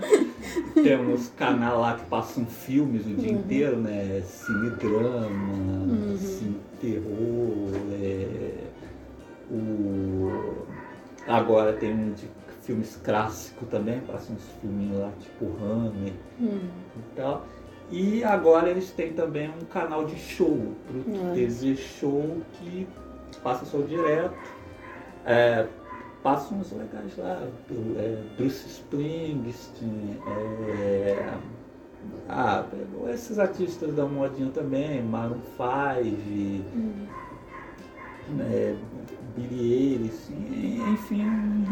Temos canal lá que passam filmes o dia Uhum. inteiro, né? Cine drama, Uhum. cine terror, é, o... agora tem um de filmes clássicos também, passam uns filminhos lá tipo Hammer Hum. e tal. E agora eles têm também um canal de show, pro. TV Show, que passa show direto. É, passa uns legais lá, é, Bruce Springsteen, é, ah, esses artistas da modinha também, Maroon 5, é, Billy Eilish, enfim,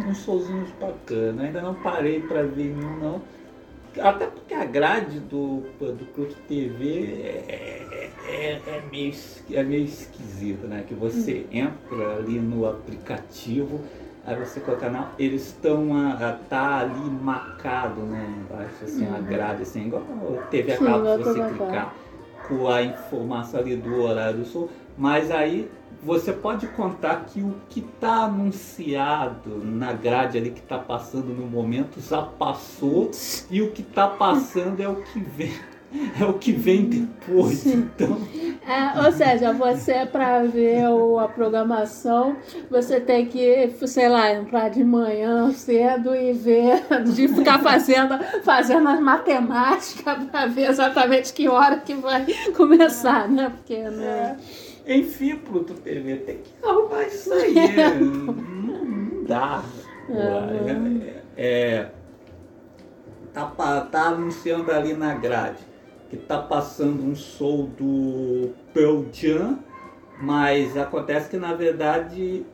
uns showzinhos bacanas. Ainda não parei para ver nenhum não. Até porque a grade do, do Pluto TV é, é, é meio, es- é meio esquisita, né? Que você entra ali no aplicativo, aí você coloca na. Eles estão a, tá ali marcado, né? Embaixo, assim, a grade, assim, igual a TV a Sim, cabo, igual se você clicar com a informação ali do horário do show, mas aí você pode contar que o que está anunciado na grade ali que está passando no momento já passou e o que está passando é o que vem [laughs] é o que vem depois. Sim. Então É, ou seja, você para ver o- a programação, você tem que, sei lá, entrar de manhã cedo e ver, [laughs] de ficar fazendo, fazendo as matemáticas para ver exatamente que hora que vai começar, né? Porque né? Enfim, Pluto TV tem que arrumar isso aí. não, [laughs] não dá. É, É, é- tá, tá anunciando ali na grade que tá passando um show do Pearl Jam, mas acontece que na verdade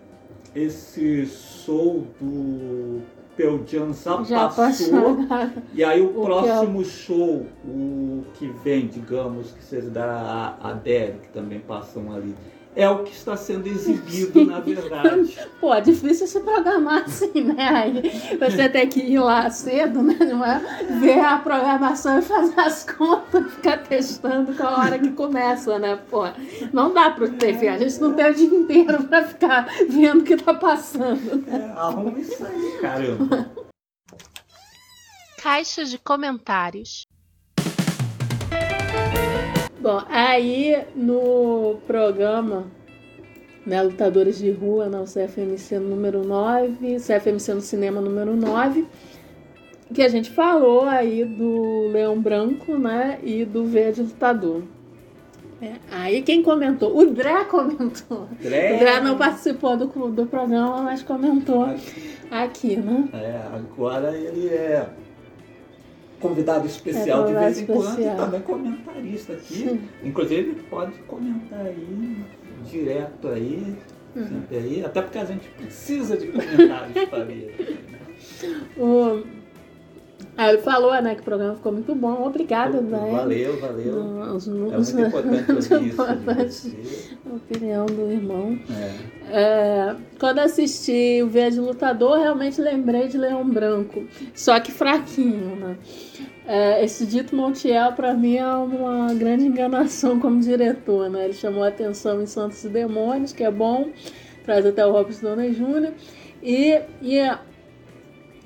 esse show do Pearl Jam já, Já passou. passou. E aí o, é o- próximo show, o que vem, digamos, que seja da Adele, que também passam ali, é o que está sendo exibido, na verdade. [laughs] Pô, é difícil se programar assim, né? Aí você tem que ir lá cedo, né? Não é? Ver a programação e fazer as contas, [laughs] ficar testando com a hora que começa, né? Pô, não dá pro TV, a gente não tem o dia inteiro [laughs] pra ficar vendo o que tá passando. É, arruma isso aí, caramba. Caixa de comentários. Bom, aí no programa né, Lutadores de Rua, não, CFMC número 9, CFMC no cinema número 9, que a gente falou aí do Leão Branco, né, e do Verde Lutador. É, aí quem comentou? O Dré comentou. Dré. O Dré não participou do, do programa, mas comentou aqui, né? É, agora ele é convidado especial É, de vez em convidado quando especial. e também comentarista aqui. Inclusive ele pode comentar aí direto aí, Uhum. sempre aí, até porque a gente precisa de comentários para ele. [laughs] O... Aí ele falou, né, que o programa ficou muito bom. Obrigada, né? Valeu, valeu. Os, É muito importante [laughs] ouvir isso você. A opinião do irmão. É. É, quando assisti o Verde Lutador, realmente lembrei de Leão Branco. Só que fraquinho, né? É, esse Dito Montiel, pra mim, é uma grande enganação como diretor, né? Ele chamou a atenção em Santos e Demônios, que é bom, traz até o Robson Downey Jr. E, e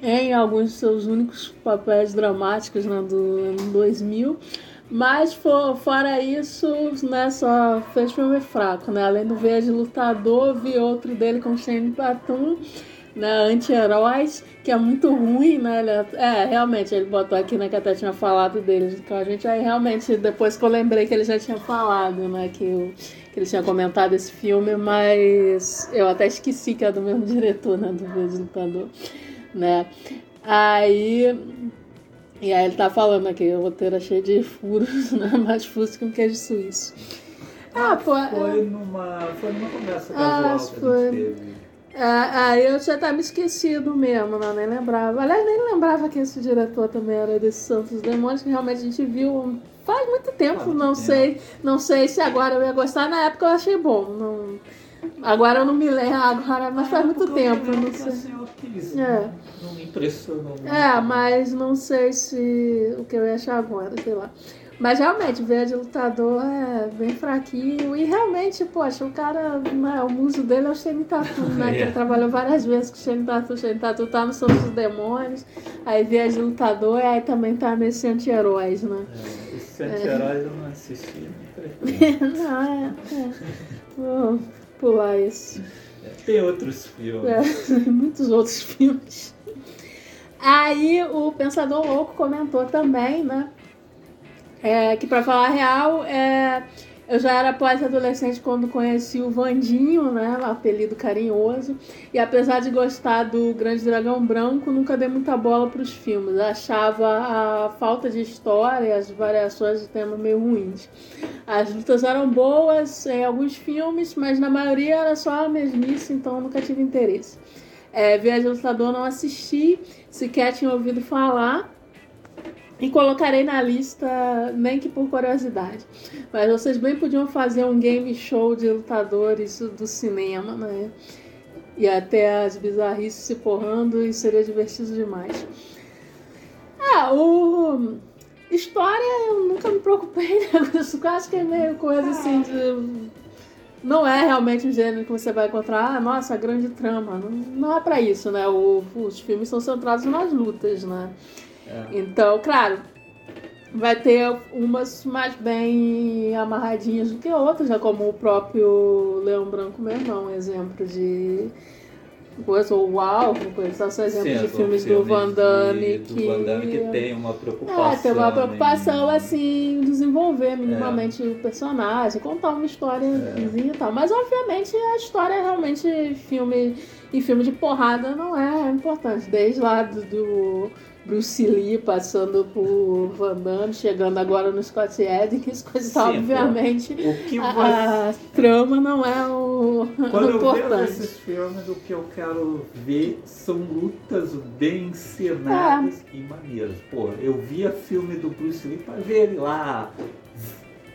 em alguns de seus únicos papéis dramáticos né, do ano 2000. Mas for, fora isso, né, só fez filme fraco, né? Além do Verde Lutador, vi outro dele com Shane Tatum, né, Anti-Heróis, que é muito ruim, né? Ele é, é, realmente, ele botou aqui, né, que até tinha falado dele com a gente, aí realmente, depois que eu lembrei que ele já tinha falado, né, que, eu, que ele tinha comentado esse filme, mas eu até esqueci que é do mesmo [laughs] diretor, né, do Verde Lutador, né? Aí e aí ele tá falando aqui, o roteiro é cheio de furos, [laughs] né? Mais furos que um queijo suíço. Ah, pô. Foi numa, foi numa conversa Ah, casual acho que que a foi. gente teve. É, aí eu já me esquecido mesmo, né? Nem lembrava. Aliás, nem lembrava que esse diretor também era desse Santos Demônios, que realmente a gente viu faz muito tempo. Faz muito não tempo. sei, não sei se agora eu ia gostar. Na época eu achei bom. Não... Agora eu não me lembro, agora, mas faz muito Porque eu tempo, lembro não que, sei. eu quis, É. Não me impressionou muito. É, mas não sei se o que eu ia achar agora, sei lá. Mas realmente, o Verde Lutador é bem fraquinho. E realmente, poxa, o cara, né, o muso dele é o Shane Tatu, [laughs] né? Que ele É. trabalhou várias vezes com o Shane Tatu. O Shane Tatu tá no Santos dos Demônios. Aí Verde Lutador e aí também tá nesse Anti-Heróis, né? É, esse anti-heróis eu não assisti. não [laughs] não, é, é. [laughs] Pular isso. Tem outros filmes. É, [laughs] muitos outros filmes. Aí o Pensador Louco comentou também, né? é, que pra falar a real, é, eu já era pós-adolescente quando conheci o Vandinho, né? Apelido carinhoso. E apesar de gostar do Grande Dragão Branco, nunca dei muita bola pros filmes. Achava a falta de história e as variações de tema meio ruins. As lutas eram boas em alguns filmes, mas na maioria era só a mesmice, então nunca tive interesse. É, Viagem do Lutador não assisti, sequer tinha ouvido falar. E colocarei na lista, nem que por curiosidade. Mas vocês bem podiam fazer um game show de lutadores do cinema, né? E até as bizarrices se porrando, e seria divertido demais. Ah, o. História eu nunca me preocupei [laughs] né, com isso. Eu acho que é meio coisa assim de. Não é realmente um gênero que você vai encontrar, ah, nossa, grande trama. Não, não é pra isso, né? O- os filmes são centrados nas lutas, né? É. Então, claro, vai ter umas mais bem amarradinhas do que outras, já como o próprio Leão Branco mesmo, é um exemplo de coisa, ou o Alvo, coisa, são exemplos de Sim, filmes do Van Damme de- que... Do Van Damme que tem uma preocupação. É, tem uma preocupação em- assim, em desenvolver minimamente o personagem, contar uma historiazinha e tal. Mas obviamente a história realmente filme e filme de porrada não é importante. Desde lá do, do Bruce Lee passando por Van Damme, chegando agora no Scott Adkins, [laughs] coisa Sim, obviamente O que a, a trama não é o, Quando o [laughs] eu vejo esses filmes, o que eu quero ver são lutas bem encenadas É. e maneiras. Pô, eu via filme do Bruce Lee pra ver ele lá,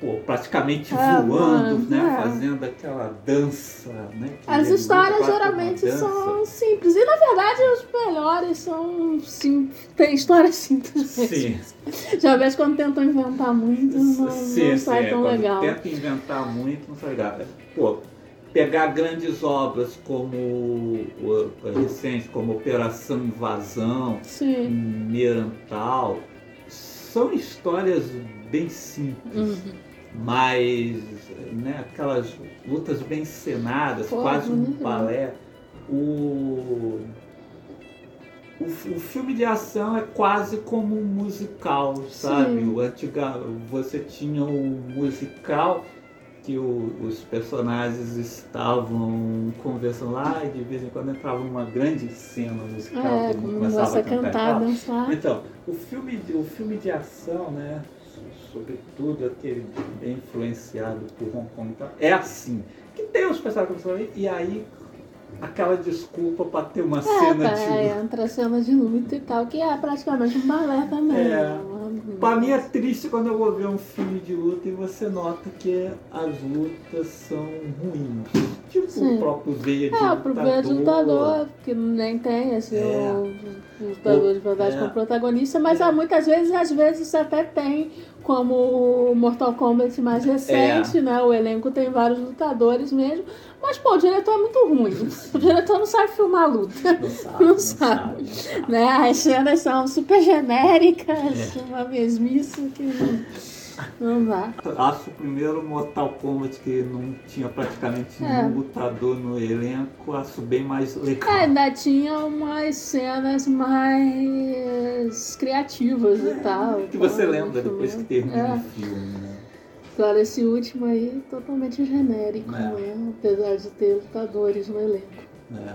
pô, praticamente É, voando, mano, né? é. Fazendo aquela dança, né? As histórias geralmente são simples. E na verdade os melhores são simples. Tem histórias simples. Sim, Já vez quando tentam inventar muito, não, sim, não sim. sai é, tão quando legal. Tenta inventar muito, não sai legal. Pô, pegar grandes obras como recente, como Operação Invasão, Sim. Merantal, são histórias bem simples, Uhum. Mas né, aquelas lutas bem cenadas, Pô, quase um né? balé. O, o, o filme de ação é quase como um musical, sabe? Sim. O antiga, você tinha o musical que o- os personagens estavam conversando lá e de vez em quando entrava uma grande cena musical, É, começava a cantar cantar, dançar. Então, o filme, o filme de ação, né, sobretudo aquele influenciado por Hong Kong e tal, é assim, que tem os personagens que você e aí aquela desculpa para ter uma É, cena tá, de é, entra cena de luta e tal, que é praticamente um balé também. É. né? Pra mim é triste quando eu vou ver um filme de luta e você nota que as lutas são ruins. Tipo Sim. o próprio Veia de É, Lutador. pro ver de lutador, que nem tem esse É. o, o lutador de verdade É. como protagonista, mas É. há muitas vezes, às vezes até tem, como o Mortal Kombat mais recente, É. né? O elenco tem vários lutadores mesmo. Mas, pô, o diretor é muito ruim. O diretor não sabe filmar a luta. Não [laughs] sabe, Não não sabe. sabe. Né? As cenas são super genéricas, É. uma mesmice que não, não dá. Acho o primeiro Mortal Kombat que não tinha praticamente É. nenhum lutador no elenco, acho bem mais legal. É, ainda tinha umas cenas mais criativas e tal. Que você tal, lembra depois que termina É. o filme, né? Agora, esse último aí, totalmente genérico, É. né? Apesar de ter lutadores no elenco. É.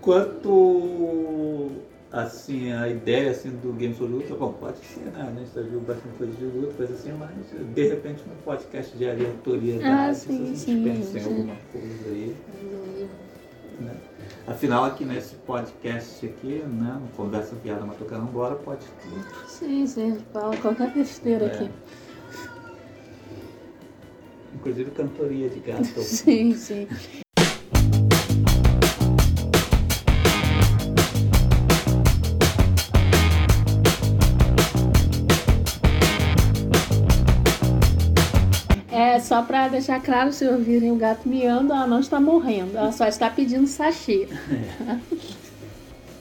Quanto assim, a ideia assim, do Games of Luta, bom, pode ser, né? A gente já viu bastante coisa de luta, coisa assim, mas de repente um podcast de aleatoriedade, Ah, se sim, a gente sim, pensa em sim. alguma coisa aí. né? Afinal, aqui nesse podcast aqui, né, no Conversa Fiada Matocando Embora, pode tudo. Sim, sim, fala qualquer besteira É. aqui. Inclusive cantoria de gato. [laughs] Sim, sim. Só pra deixar claro, se ouvirem o gato miando, ela não está morrendo, ela só está pedindo sachê. [laughs]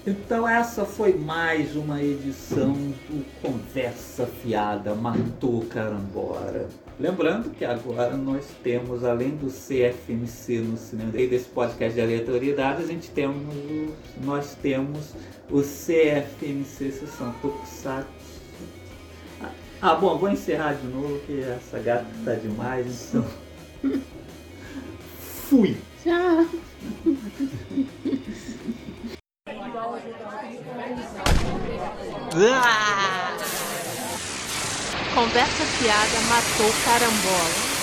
Então essa foi mais uma edição do Conversa Fiada Matou Carambora. Lembrando que agora nós temos, além do CFMC no cinema e desse podcast de aleatoriedade, a gente temos nós temos o CFMC Sessão Tokusatsu. Ah, bom, vou encerrar de novo que essa gata tá demais, então. [laughs] Fui! Tchau. Conversa fiada matou carambola.